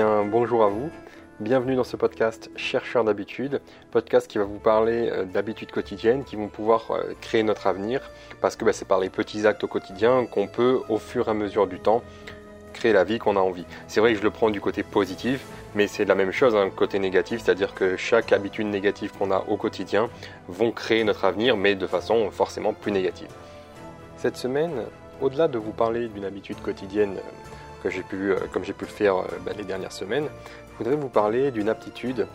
bien, bonjour à vous. Bienvenue dans ce podcast Chercheur d'habitude, podcast qui va vous parler euh, d'habitudes quotidiennes qui vont pouvoir euh, créer notre avenir, parce que bah, c'est par les petits actes au quotidien qu'on peut, au fur et à mesure du temps, créer la vie qu'on a envie. C'est vrai que je le prends du côté positif, mais c'est la même chose, hein, côté négatif, c'est-à-dire que chaque habitude négative qu'on a au quotidien vont créer notre avenir, mais de façon forcément plus négative. Cette semaine, au-delà de vous parler d'une habitude quotidienne que j'ai pu, euh, comme j'ai pu le faire bah, les dernières semaines, je voudrais vous parler d'une aptitude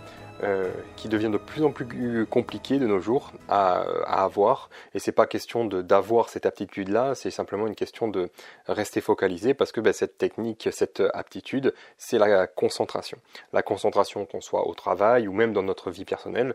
euh, qui devient de plus en plus compliquée de nos jours à, avoir. Et c'est pas question d'avoir cette aptitude-là, c'est simplement une question de rester focalisé parce que ben, cette technique, cette aptitude, c'est la concentration. La concentration qu'on soit au travail ou même dans notre vie personnelle,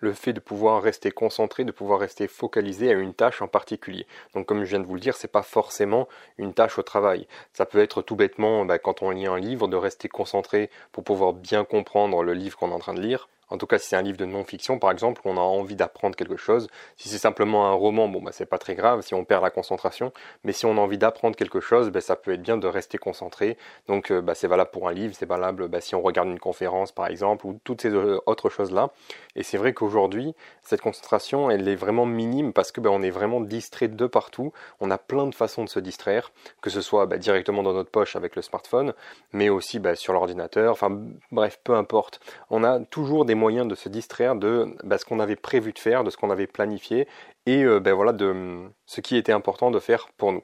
le fait de pouvoir rester concentré, de pouvoir rester focalisé à une tâche en particulier. Donc comme je viens de vous le dire, c'est pas forcément une tâche au travail. Ça peut être tout bêtement, bah, quand on lit un livre, de rester concentré pour pouvoir bien comprendre le livre qu'on est en train de lire. En tout cas, si c'est un livre de non-fiction, par exemple, on a envie d'apprendre quelque chose. Si c'est simplement un roman, bon, bah, c'est pas très grave si on perd la concentration. Mais si on a envie d'apprendre quelque chose, bah, ça peut être bien de rester concentré. Donc, euh, bah, c'est valable pour un livre, c'est valable bah, si on regarde une conférence, par exemple, ou toutes ces euh, autres choses-là. Et c'est vrai qu'aujourd'hui, cette concentration, elle est vraiment minime parce que on est vraiment distrait de partout. On a plein de façons de se distraire, que ce soit directement dans notre poche avec le smartphone, mais aussi sur l'ordinateur. Enfin, bref, peu importe. On a toujours des moyens de se distraire de ce qu'on avait prévu de faire, de ce qu'on avait planifié, et euh, voilà de ce qui était important de faire pour nous.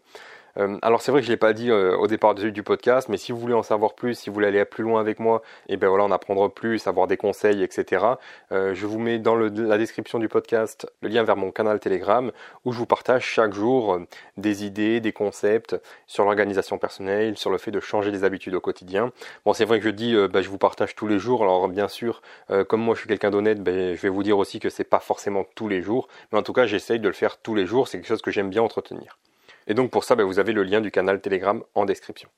Euh, alors c'est vrai que je l'ai pas dit euh, au départ du, podcast, mais si vous voulez en savoir plus, si vous voulez aller plus loin avec moi, et eh ben voilà, en apprendre plus, avoir des conseils, etc. Euh, je vous mets dans la description du podcast le lien vers mon canal Telegram où je vous partage chaque jour des idées, des concepts sur l'organisation personnelle, sur le fait de changer des habitudes au quotidien. Bon, c'est vrai que je dis, ben, je vous partage tous les jours. Alors bien sûr, comme moi je suis quelqu'un d'honnête, ben, je vais vous dire aussi que c'est pas forcément tous les jours, mais en tout cas j'essaye de le faire tous les jours. C'est quelque chose que j'aime bien entretenir. Et donc pour ça, ben, vous avez le lien du canal Telegram en description.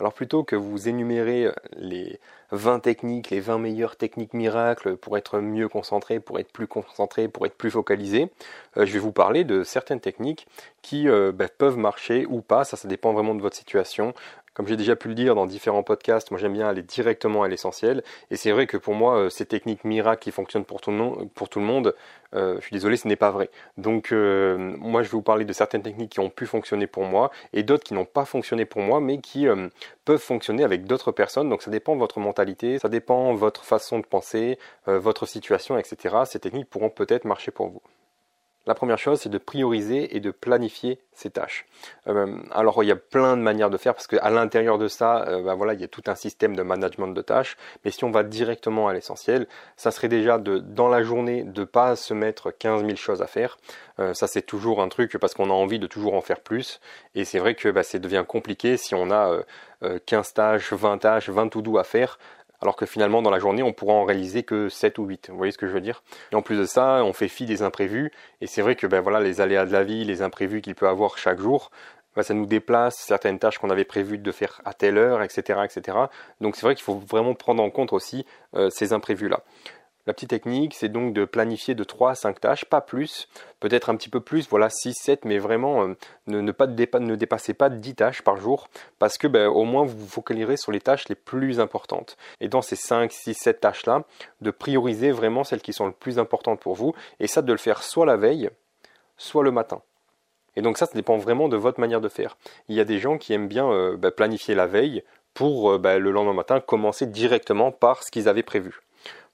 Alors plutôt que vous énumérer euh, les 20 techniques, les 20 meilleures techniques miracles pour être mieux concentré, pour être plus concentré, pour être plus focalisé, euh, je vais vous parler de certaines techniques qui euh, ben, peuvent marcher ou pas, ça ça dépend vraiment de votre situation, comme j'ai déjà pu le dire dans différents podcasts, moi j'aime bien aller directement à l'essentiel. Et c'est vrai que pour moi, euh, ces techniques miracles qui fonctionnent pour tout le monde, euh, je suis désolé, ce n'est pas vrai. Donc euh, moi je vais vous parler de certaines techniques qui ont pu fonctionner pour moi et d'autres qui n'ont pas fonctionné pour moi, mais qui peuvent fonctionner avec d'autres personnes. Donc ça dépend de votre mentalité, ça dépend de votre façon de penser, votre situation, etc. Ces techniques pourront peut-être marcher pour vous. La première chose, c'est de prioriser et de planifier ses tâches. Euh, alors, il y a plein de manières de faire parce qu'à l'intérieur de ça, euh, ben voilà, il y a tout un système de management de tâches. Mais si on va directement à l'essentiel, ça serait déjà de, dans la journée, de pas se mettre 15 000 choses à faire. Euh, ça, c'est toujours un truc parce qu'on a envie de toujours en faire plus. Et c'est vrai que ben, ça devient compliqué si on a 15 tâches, 20 tâches, 20 tout doux à faire alors que finalement dans la journée on pourra en réaliser que 7 ou 8. Vous voyez ce que je veux dire? Et en plus de ça, on fait fi des imprévus, et c'est vrai que ben voilà, les aléas de la vie, les imprévus qu'il peut avoir chaque jour, ben, ça nous déplace certaines tâches qu'on avait prévues de faire à telle heure, etc. etc. Donc c'est vrai qu'il faut vraiment prendre en compte aussi euh, ces imprévus-là. La petite technique, c'est donc de planifier de 3 à 5 tâches, pas plus, peut-être un petit peu plus, voilà 6, 7, mais vraiment euh, ne, pas ne dépassez pas 10 tâches par jour, parce que ben, au moins vous vous focaliserez sur les tâches les plus importantes. Et dans ces 5, 6, 7 tâches-là, de prioriser vraiment celles qui sont les plus importantes pour vous, et ça de le faire soit la veille, soit le matin. Et donc ça, ça dépend vraiment de votre manière de faire. Il y a des gens qui aiment bien euh, ben, planifier la veille pour euh, ben, le lendemain matin commencer directement par ce qu'ils avaient prévu.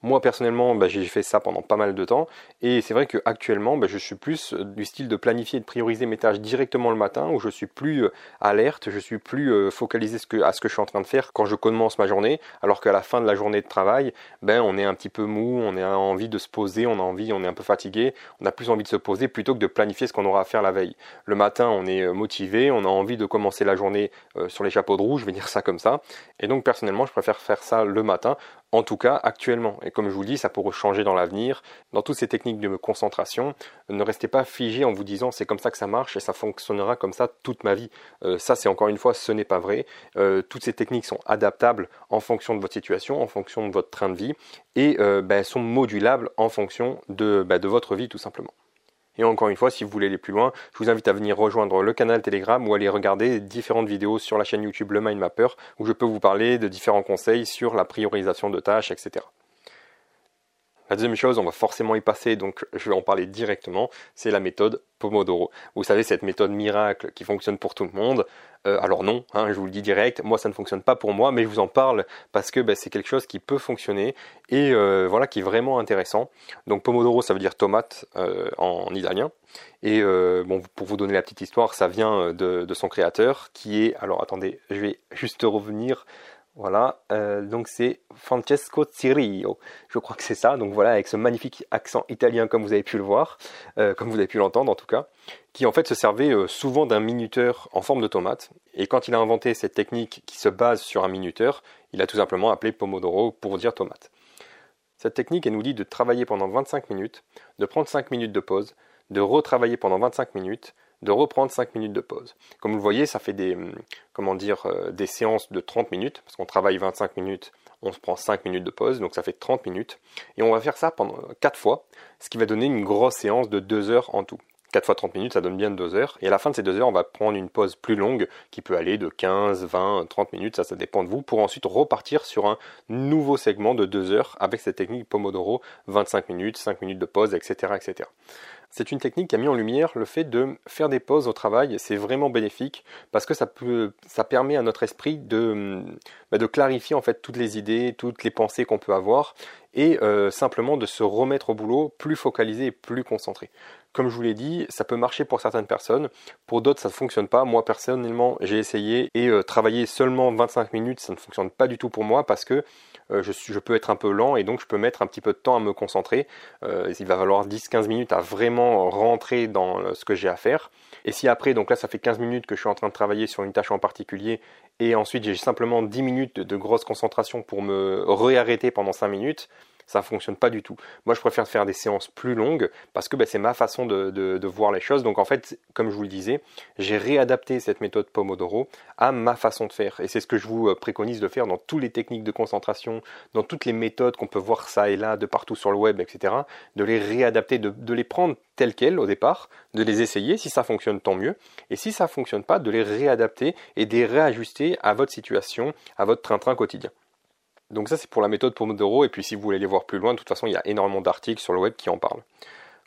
Moi personnellement, bah, j'ai fait ça pendant pas mal de temps et c'est vrai qu'actuellement, bah, je suis plus euh, du style de planifier et de prioriser mes tâches directement le matin où je suis plus euh, alerte, je suis plus euh, focalisé à ce que je suis en train de faire quand je commence ma journée, alors qu'à la fin de la journée de travail, ben on est un petit peu mou, on a envie de se poser, on a envie, on est un peu fatigué, on a plus envie de se poser plutôt que de planifier ce qu'on aura à faire la veille. Le matin, on est motivé, on a envie de commencer la journée sur les chapeaux de roue, je vais dire ça comme ça. Et donc personnellement, je préfère faire ça le matin en tout cas actuellement. Et comme je vous dis, ça pourrait changer dans l'avenir. Dans toutes ces techniques de concentration, ne restez pas figé en vous disant c'est comme ça que ça marche et ça fonctionnera comme ça toute ma vie. Euh, ça, c'est encore une fois, ce n'est pas vrai. Euh, toutes ces techniques sont adaptables en fonction de votre situation, en fonction de votre train de vie et euh, ben, sont modulables en fonction de, ben, de votre vie tout simplement. Et encore une fois, si vous voulez aller plus loin, je vous invite à venir rejoindre le canal Telegram ou aller regarder différentes vidéos sur la chaîne YouTube Le Mind Mapper où je peux vous parler de différents conseils sur la priorisation de tâches, etc. La deuxième chose, on va forcément y passer, donc je vais en parler directement, c'est la méthode Pomodoro. Vous savez, cette méthode miracle qui fonctionne pour tout le monde. Euh, alors non, hein, je vous le dis direct, moi ça ne fonctionne pas pour moi, mais je vous en parle parce que ben, c'est quelque chose qui peut fonctionner et euh, voilà qui est vraiment intéressant. Donc Pomodoro, ça veut dire tomate euh, en italien. Et bon, pour vous donner la petite histoire, ça vient de, de son créateur qui est, alors attendez, je vais juste revenir voilà, euh, donc c'est Francesco Cirio, je crois que c'est ça. Donc voilà, avec ce magnifique accent italien comme vous avez pu le voir, euh, comme vous avez pu l'entendre en tout cas, qui en fait se servait euh, souvent d'un minuteur en forme de tomate. Et quand il a inventé cette technique qui se base sur un minuteur, il a tout simplement appelé Pomodoro pour dire tomate. Cette technique, elle nous dit de travailler pendant 25 minutes, de prendre 5 minutes de pause, de retravailler pendant 25 minutes, de reprendre 5 minutes de pause. Comme vous le voyez, ça fait des, hum, comment dire, euh, des séances de 30 minutes, parce qu'on travaille 25 minutes, on se prend 5 minutes de pause, donc ça fait 30 minutes. Et on va faire ça pendant 4 fois, ce qui va donner une grosse séance de 2 heures en tout. 4 fois 30 minutes, ça donne bien 2 heures. Et à la fin de ces 2 heures, on va prendre une pause plus longue qui peut aller de 15, 20, 30 minutes, ça, ça dépend de vous, pour ensuite repartir sur un nouveau segment de 2 heures avec cette technique Pomodoro, 25 minutes, 5 minutes de pause, etc. etc. C'est une technique qui a mis en lumière le fait de faire des pauses au travail. C'est vraiment bénéfique parce que ça, permet à notre esprit de, bah, de clarifier en fait toutes les idées, toutes les pensées qu'on peut avoir et euh, simplement de se remettre au boulot plus focalisé et plus concentré. Comme je vous l'ai dit, ça peut marcher pour certaines personnes, pour d'autres ça ne fonctionne pas. Moi personnellement j'ai essayé et euh, travailler seulement 25 minutes ça ne fonctionne pas du tout pour moi parce que euh, je, peux être un peu lent et donc je peux mettre un petit peu de temps à me concentrer. Il va falloir 10-15 minutes à vraiment rentrer dans euh, ce que j'ai à faire. Et si après, donc là ça fait 15 minutes que je suis en train de travailler sur une tâche en particulier et ensuite j'ai simplement 10 minutes de grosse concentration pour me réarrêter pendant 5 minutes, ça fonctionne pas du tout. Moi, je préfère faire des séances plus longues parce que ben, c'est ma façon de, voir les choses. Donc en fait, comme je vous le disais, j'ai réadapté cette méthode Pomodoro à ma façon de faire. Et c'est ce que je vous euh, préconise de faire dans toutes les techniques de concentration, dans toutes les méthodes qu'on peut voir ça et là, de partout sur le web, etc. De les réadapter, de, les prendre telles quelles au départ, de les essayer. Si ça fonctionne, tant mieux. Et si ça fonctionne pas, de les réadapter et de les réajuster à votre situation, à votre train-train quotidien. Donc ça c'est pour la méthode Pomodoro et puis si vous voulez aller voir plus loin, de toute façon il y a énormément d'articles sur le web qui en parlent.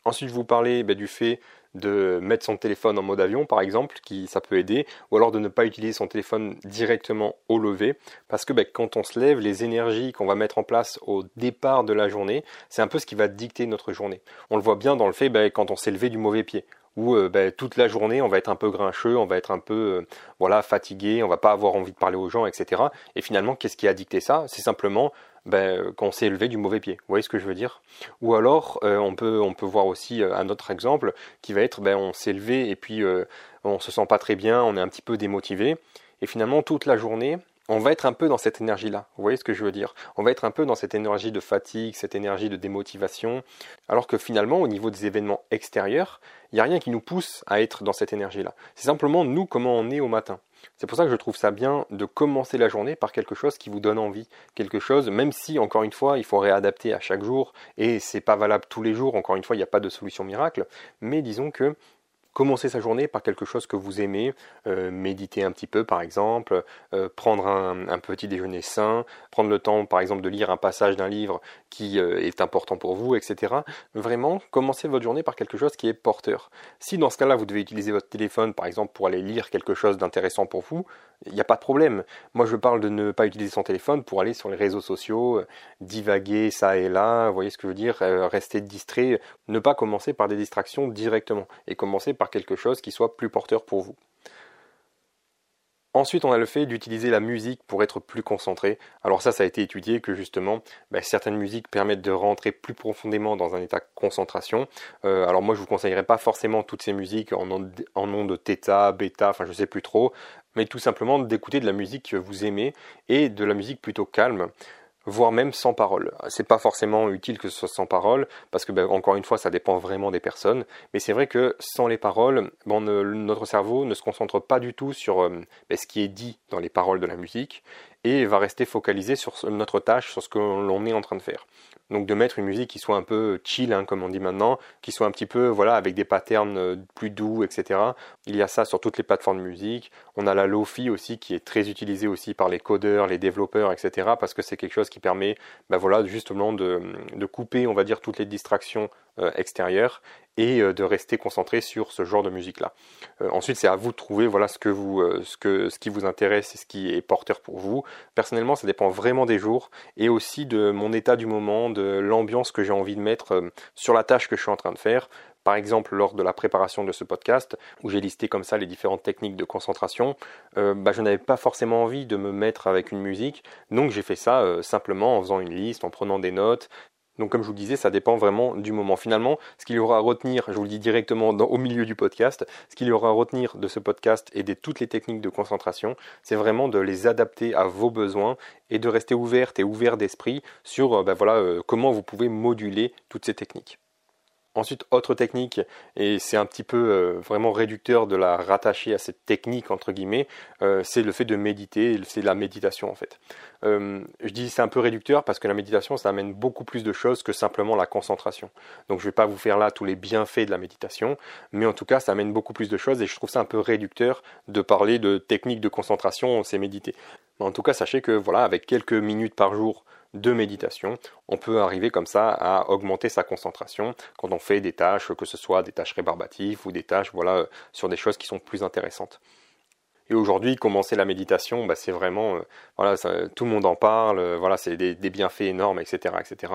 Ensuite je vous parlais bah, du fait de mettre son téléphone en mode avion par exemple, qui ça peut aider, ou alors de ne pas utiliser son téléphone directement au lever, parce que bah, quand on se lève, les énergies qu'on va mettre en place au départ de la journée, c'est un peu ce qui va dicter notre journée. On le voit bien dans le fait bah, quand on s'est levé du mauvais pied euh, ben, toute la journée on va être un peu grincheux, on va être un peu euh, voilà fatigué, on va pas avoir envie de parler aux gens, etc. Et finalement, qu'est-ce qui a dicté ça? C'est simplement ben, qu'on s'est levé du mauvais pied. Vous voyez ce que je veux dire? Ou alors euh, on peut voir aussi un autre exemple qui va être ben, on s'est levé et puis on se sent pas très bien, on est un petit peu démotivé et finalement toute la journée on va être un peu dans cette énergie-là. Vous voyez ce que je veux dire? On va être un peu dans cette énergie de fatigue, cette énergie de démotivation, alors que finalement, au niveau des événements extérieurs, il n'y a rien qui nous pousse à être dans cette énergie-là. C'est simplement nous, comment on est au matin. C'est pour ça que je trouve ça bien de commencer la journée par quelque chose qui vous donne envie, quelque chose, même si encore une fois il faut réadapter à chaque jour et c'est pas valable tous les jours. Encore une fois, il n'y a pas de solution miracle, mais disons que commencer sa journée par quelque chose que vous aimez, euh, méditer un petit peu par exemple, euh, prendre un, petit déjeuner sain, prendre le temps par exemple de lire un passage d'un livre qui euh, est important pour vous, etc. Vraiment, commencez votre journée par quelque chose qui est porteur. Si dans ce cas-là, vous devez utiliser votre téléphone par exemple pour aller lire quelque chose d'intéressant pour vous, il n'y a pas de problème. Moi, je parle de ne pas utiliser son téléphone pour aller sur les réseaux sociaux, divaguer ça et là, vous voyez ce que je veux dire, rester distrait, ne pas commencer par des distractions directement et commencer par quelque chose qui soit plus porteur pour vous. Ensuite, on a le fait d'utiliser la musique pour être plus concentré. Alors ça, ça a été étudié que justement, ben, certaines musiques permettent de rentrer plus profondément dans un état de concentration. Euh, alors moi, je vous conseillerais pas forcément toutes ces musiques en nom, en de theta, bêta, enfin je sais plus trop, mais tout simplement d'écouter de la musique que vous aimez et de la musique plutôt calme voire même sans parole. C'est pas forcément utile que ce soit sans parole, parce que ben, encore une fois, ça dépend vraiment des personnes. Mais c'est vrai que sans les paroles, bon, notre cerveau ne se concentre pas du tout sur euh, ben, ce qui est dit dans les paroles de la musique et va rester focalisé sur notre tâche, sur ce que l'on est en train de faire. Donc de mettre une musique qui soit un peu chill, hein, comme on dit maintenant, qui soit un petit peu voilà avec des patterns euh, plus doux, etc. Il y a ça sur toutes les plateformes de musique. On a la Lofi aussi qui est très utilisée aussi par les codeurs, les développeurs, etc. Parce que c'est quelque chose qui permet, ben voilà, justement de, de, couper, on va dire, toutes les distractions euh, extérieures et euh, de rester concentré sur ce genre de musique-là. ensuite, c'est à vous de trouver voilà ce que vous, ce que, ce qui vous intéresse et ce qui est porteur pour vous. Personnellement, ça dépend vraiment des jours et aussi de mon état du moment, de l'ambiance que j'ai envie de mettre euh, sur la tâche que je suis en train de faire. Par exemple, lors de la préparation de ce podcast, où j'ai listé comme ça les différentes techniques de concentration, euh, bah, je n'avais pas forcément envie de me mettre avec une musique, donc j'ai fait ça euh, simplement en faisant une liste, en prenant des notes, donc comme je vous le disais, ça dépend vraiment du moment. Finalement, ce qu'il y aura à retenir, je vous le dis directement au milieu du podcast, ce qu'il y aura à retenir de ce podcast et de toutes les techniques de concentration, c'est vraiment de les adapter à vos besoins et de rester ouverte et ouvert d'esprit sur euh, ben voilà, euh, comment vous pouvez moduler toutes ces techniques. Ensuite, autre technique, et c'est un petit peu euh, vraiment réducteur de la rattacher à cette technique, entre guillemets, euh, c'est le fait de méditer, c'est la méditation en fait. Euh, je dis c'est un peu réducteur parce que la méditation, ça amène beaucoup plus de choses que simplement la concentration. Donc je ne vais pas vous faire là tous les bienfaits de la méditation, mais en tout cas, ça amène beaucoup plus de choses et je trouve ça un peu réducteur de parler de technique de concentration, c'est méditer. En tout cas, sachez que voilà, avec quelques minutes par jour de méditation, on peut arriver comme ça à augmenter sa concentration quand on fait des tâches, que ce soit des tâches rébarbatives ou des tâches voilà, sur des choses qui sont plus intéressantes. Et aujourd'hui, commencer la méditation, bah, c'est vraiment, euh, voilà, tout le monde en parle, euh, voilà, c'est des, des, bienfaits énormes, etc., etc.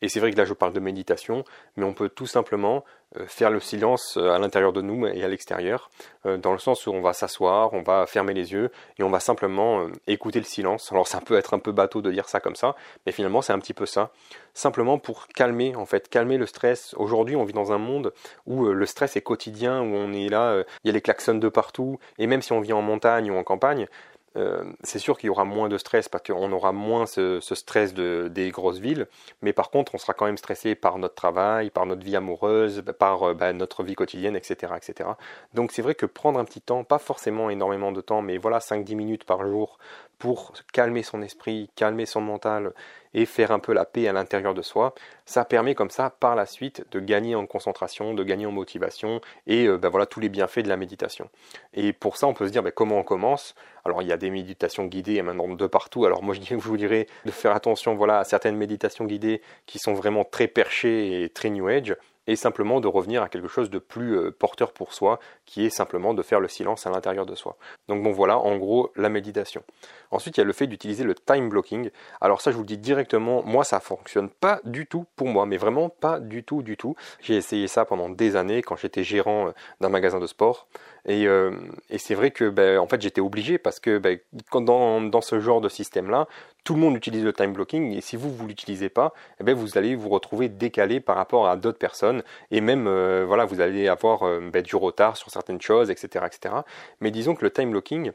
Et c'est vrai que là, je parle de méditation, mais on peut tout simplement euh, faire le silence euh, à l'intérieur de nous et à l'extérieur, euh, dans le sens où on va s'asseoir, on va fermer les yeux et on va simplement écouter le silence. Alors ça peut être un peu bateau de dire ça comme ça, mais finalement c'est un petit peu ça. Simplement pour calmer, en fait, calmer le stress. Aujourd'hui, on vit dans un monde où le stress est quotidien, où on est là, il y a les klaxons de partout, et même si on vit en montagne ou en campagne, euh, c'est sûr qu'il y aura moins de stress parce qu'on aura moins ce, stress des grosses villes, mais par contre, on sera quand même stressé par notre travail, par notre vie amoureuse, par euh, bah, notre vie quotidienne, etc. etc. Donc c'est vrai que prendre un petit temps, pas forcément énormément de temps, mais voilà 5-10 minutes par jour pour calmer son esprit, calmer son mental et faire un peu la paix à l'intérieur de soi, ça permet comme ça par la suite de gagner en concentration, de gagner en motivation et euh, ben voilà tous les bienfaits de la méditation. Et pour ça, on peut se dire ben, comment on commence? Alors il y a des méditations guidées maintenant de partout. Alors moi je vous dirais de faire attention voilà à certaines méditations guidées qui sont vraiment très perchées et très new age et simplement de revenir à quelque chose de plus euh, porteur pour soi, qui est simplement de faire le silence à l'intérieur de soi. Donc bon voilà, en gros, la méditation. Ensuite, il y a le fait d'utiliser le time blocking. Alors ça, je vous le dis directement, moi, ça fonctionne pas du tout pour moi, mais vraiment pas du tout, du tout. J'ai essayé ça pendant des années quand j'étais gérant euh, d'un magasin de sport. Et, euh, et c'est vrai que ben, en fait j'étais obligé parce que ben, dans, dans ce genre de système-là, tout le monde utilise le time blocking et si vous vous l'utilisez pas, eh ben, vous allez vous retrouver décalé par rapport à d'autres personnes et même euh, voilà vous allez avoir euh, ben, du retard sur certaines choses, etc., etc. Mais disons que le time blocking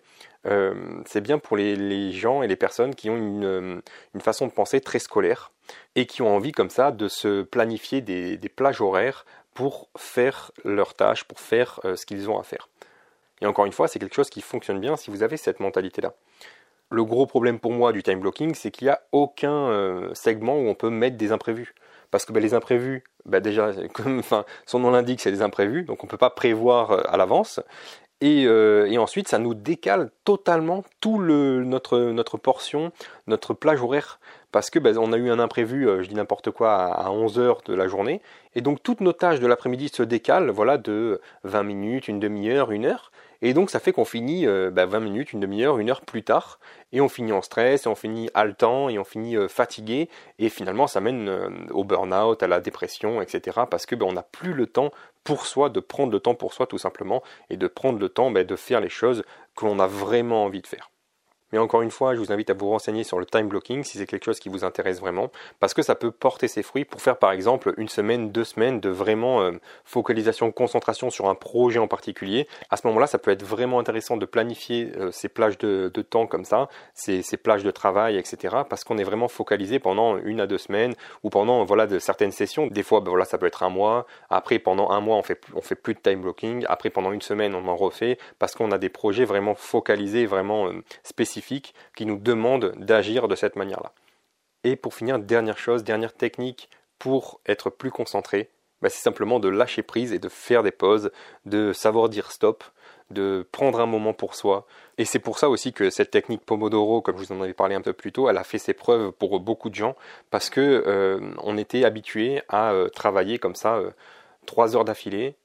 c'est bien pour les, les, gens et les personnes qui ont une, une, façon de penser très scolaire et qui ont envie comme ça de se planifier des, des plages horaires pour faire leurs tâches, pour faire ce qu'ils ont à faire. Et encore une fois, c'est quelque chose qui fonctionne bien si vous avez cette mentalité-là. Le gros problème pour moi du time blocking, c'est qu'il n'y a aucun euh, segment où on peut mettre des imprévus. Parce que ben, les imprévus, ben, déjà, comme son nom l'indique, c'est des imprévus, donc on ne peut pas prévoir euh, à l'avance. Euh, et, ensuite, ça nous décale totalement tout notre portion, notre plage horaire. Parce que ben, on a eu un imprévu, je dis n'importe quoi, à, à 11 heures de la journée. Et donc toutes nos tâches de l'après-midi se décalent, voilà, de 20 minutes, une demi-heure, une heure. Et donc ça fait qu'on finit 20 euh, bah, minutes, une demi-heure, une heure plus tard, et on finit en stress, et on finit haletant, et on finit euh, fatigué, et finalement ça mène euh, au burn-out, à la dépression, etc. Parce que bah, on n'a plus le temps pour soi, de prendre le temps pour soi tout simplement, et de prendre le temps bah, de faire les choses que l'on a vraiment envie de faire. Mais encore une fois, je vous invite à vous renseigner sur le time blocking si c'est quelque chose qui vous intéresse vraiment, parce que ça peut porter ses fruits pour faire par exemple une semaine, deux semaines de vraiment euh, focalisation, concentration sur un projet en particulier. À ce moment-là, ça peut être vraiment intéressant de planifier euh, ces plages de, temps comme ça, ces, plages de travail, etc. Parce qu'on est vraiment focalisé pendant une à deux semaines ou pendant voilà certaines sessions. Des fois, ben, voilà, ça peut être un mois. Après, pendant un mois, on fait on fait plus de time blocking. Après, pendant une semaine, on en refait parce qu'on a des projets vraiment focalisés, vraiment euh, spécifiques qui nous demandent d'agir de cette manière-là. Et pour finir, dernière chose, dernière technique pour être plus concentré, bah, c'est simplement de lâcher prise et de faire des pauses, de savoir dire stop, de prendre un moment pour soi. Et c'est pour ça aussi que cette technique Pomodoro, comme je vous en avais parlé un peu plus tôt, elle a fait ses preuves pour beaucoup de gens parce que euh, on était habitué à euh, travailler comme ça euh, trois heures d'affilée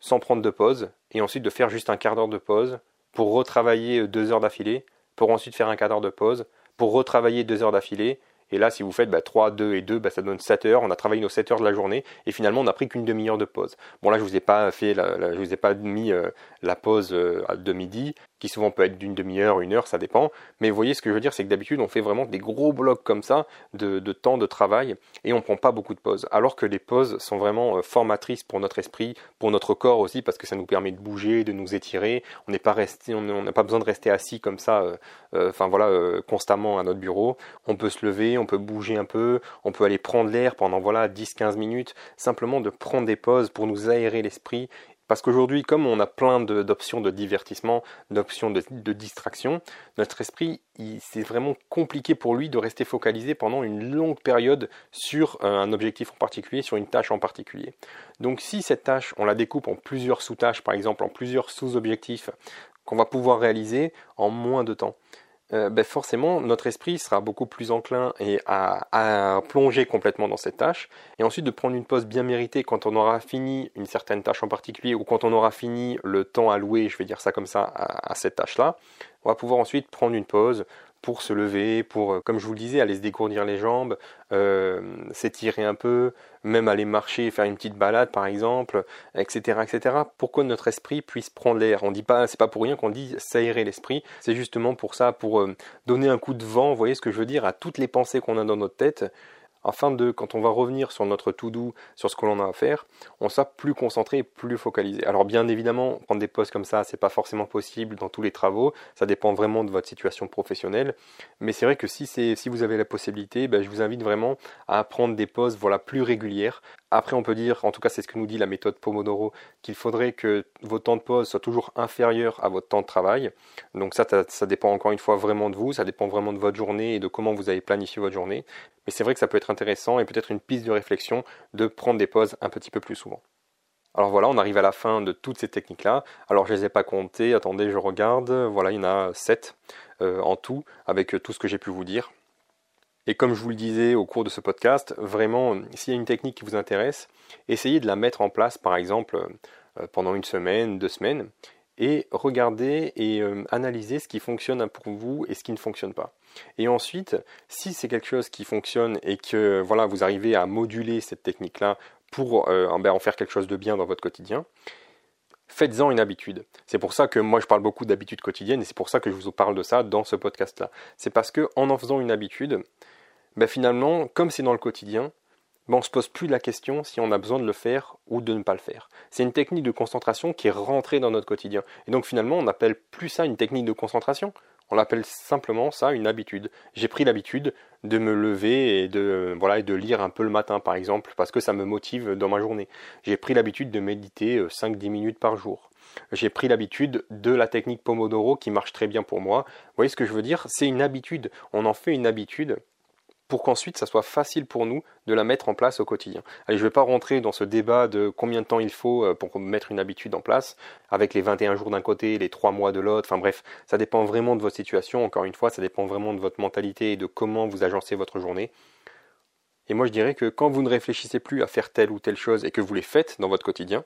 sans prendre de pause et ensuite de faire juste un quart d'heure de pause pour retravailler deux heures d'affilée pour ensuite faire un quart d'heure de pause pour retravailler deux heures d'affilée et là, si vous faites 3, bah, 2 et 2, bah, ça donne 7 heures. On a travaillé nos 7 heures de la journée et finalement, on n'a pris qu'une demi-heure de pause. Bon, là, je vous ai pas fait, je vous ai pas mis euh, la pause euh, de midi, qui souvent peut être d'une demi-heure, une heure, ça dépend. Mais vous voyez, ce que je veux dire, c'est que d'habitude, on fait vraiment des gros blocs comme ça de, temps de travail et on prend pas beaucoup de pauses. Alors que les pauses sont vraiment euh, formatrices pour notre esprit, pour notre corps aussi, parce que ça nous permet de bouger, de nous étirer. On pas on n'a pas besoin de rester assis comme ça, enfin voilà, constamment à notre bureau. On peut se lever on peut bouger un peu, on peut aller prendre l'air pendant voilà 10-15 minutes, simplement de prendre des pauses pour nous aérer l'esprit. Parce qu'aujourd'hui, comme on a plein d'options de, divertissement, d'options de, distraction, notre esprit, c'est vraiment compliqué pour lui de rester focalisé pendant une longue période sur euh, un objectif en particulier, sur une tâche en particulier. Donc si cette tâche, on la découpe en plusieurs sous-tâches, par exemple, en plusieurs sous-objectifs, qu'on va pouvoir réaliser en moins de temps. Euh, ben forcément notre esprit sera beaucoup plus enclin à, plonger complètement dans cette tâche. Et ensuite de prendre une pause bien méritée quand on aura fini une certaine tâche en particulier ou quand on aura fini le temps alloué, je vais dire ça comme ça, à cette tâche-là, on va pouvoir ensuite prendre une pause, pour se lever, pour, euh, comme je vous le disais, aller se dégourdir les jambes, euh, s'étirer un peu, même aller marcher, faire une petite balade par exemple, etc., etc. Pour que notre esprit puisse prendre l'air. On dit pas, c'est pas pour rien qu'on dit s'aérer l'esprit. C'est justement pour ça, pour euh, donner un coup de vent. Vous voyez ce que je veux dire à toutes les pensées qu'on a dans notre tête afin de, quand on va revenir sur notre to-do, sur ce que l'on a à faire, on sera plus concentré plus focalisé. Alors bien évidemment, prendre des postes comme ça, c'est pas forcément possible dans tous les travaux, ça dépend vraiment de votre situation professionnelle, mais c'est vrai que si, si vous avez la possibilité, ben, je vous invite vraiment à prendre des pauses voilà, plus régulières, après, on peut dire, en tout cas c'est ce que nous dit la méthode Pomodoro, qu'il faudrait que votre temps de pause soit toujours inférieur à votre temps de travail. Donc ça, ça dépend encore une fois vraiment de vous, ça dépend vraiment de votre journée et de comment vous avez planifié votre journée. Mais c'est vrai que ça peut être intéressant et peut-être une piste de réflexion de prendre des pauses un petit peu plus souvent. Alors voilà, on arrive à la fin de toutes ces techniques-là. Alors je ne les ai pas comptées, attendez, je regarde. Voilà, il y en a 7 euh, en tout, avec tout ce que j'ai pu vous dire. Et comme je vous le disais au cours de ce podcast, vraiment, s'il y a une technique qui vous intéresse, essayez de la mettre en place, par exemple, euh, pendant une semaine, deux semaines, et regardez et euh, analysez ce qui fonctionne pour vous et ce qui ne fonctionne pas. Et ensuite, si c'est quelque chose qui fonctionne et que voilà, vous arrivez à moduler cette technique-là pour euh, ben, en faire quelque chose de bien dans votre quotidien, faites-en une habitude. C'est pour ça que moi je parle beaucoup d'habitudes quotidiennes et c'est pour ça que je vous parle de ça dans ce podcast-là. C'est parce que en en faisant une habitude, ben finalement, comme c'est dans le quotidien, ben on ne se pose plus la question si on a besoin de le faire ou de ne pas le faire. C'est une technique de concentration qui est rentrée dans notre quotidien. Et donc finalement, on n'appelle plus ça une technique de concentration, on l'appelle simplement ça une habitude. J'ai pris l'habitude de me lever et de, et de lire un peu le matin par exemple, parce que ça me motive dans ma journée. J'ai pris l'habitude de méditer 5-10 euh, minutes par jour. J'ai pris l'habitude de la technique Pomodoro qui marche très bien pour moi. Vous voyez ce que je veux dire? C'est une habitude. On en fait une habitude pour qu'ensuite ça soit facile pour nous de la mettre en place au quotidien. Allez, je ne vais pas rentrer dans ce débat de combien de temps il faut euh, pour mettre une habitude en place, avec les 21 jours d'un côté, les 3 mois de l'autre, enfin bref, ça dépend vraiment de votre situation, encore une fois, ça dépend vraiment de votre mentalité et de comment vous agencez votre journée. Et moi je dirais que quand vous ne réfléchissez plus à faire telle ou telle chose et que vous les faites dans votre quotidien,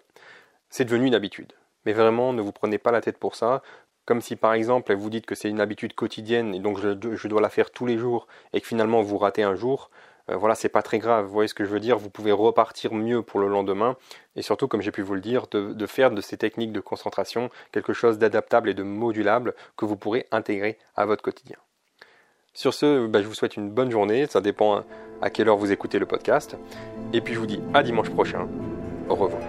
c'est devenu une habitude. Mais vraiment, ne vous prenez pas la tête pour ça. Comme si par exemple vous dites que c'est une habitude quotidienne et donc je, dois la faire tous les jours et que finalement vous ratez un jour, euh, voilà, c'est pas très grave. Vous voyez ce que je veux dire? Vous pouvez repartir mieux pour le lendemain et surtout, comme j'ai pu vous le dire, de, faire de ces techniques de concentration quelque chose d'adaptable et de modulable que vous pourrez intégrer à votre quotidien. Sur ce, bah, je vous souhaite une bonne journée. Ça dépend à quelle heure vous écoutez le podcast. Et puis je vous dis à dimanche prochain. Au revoir.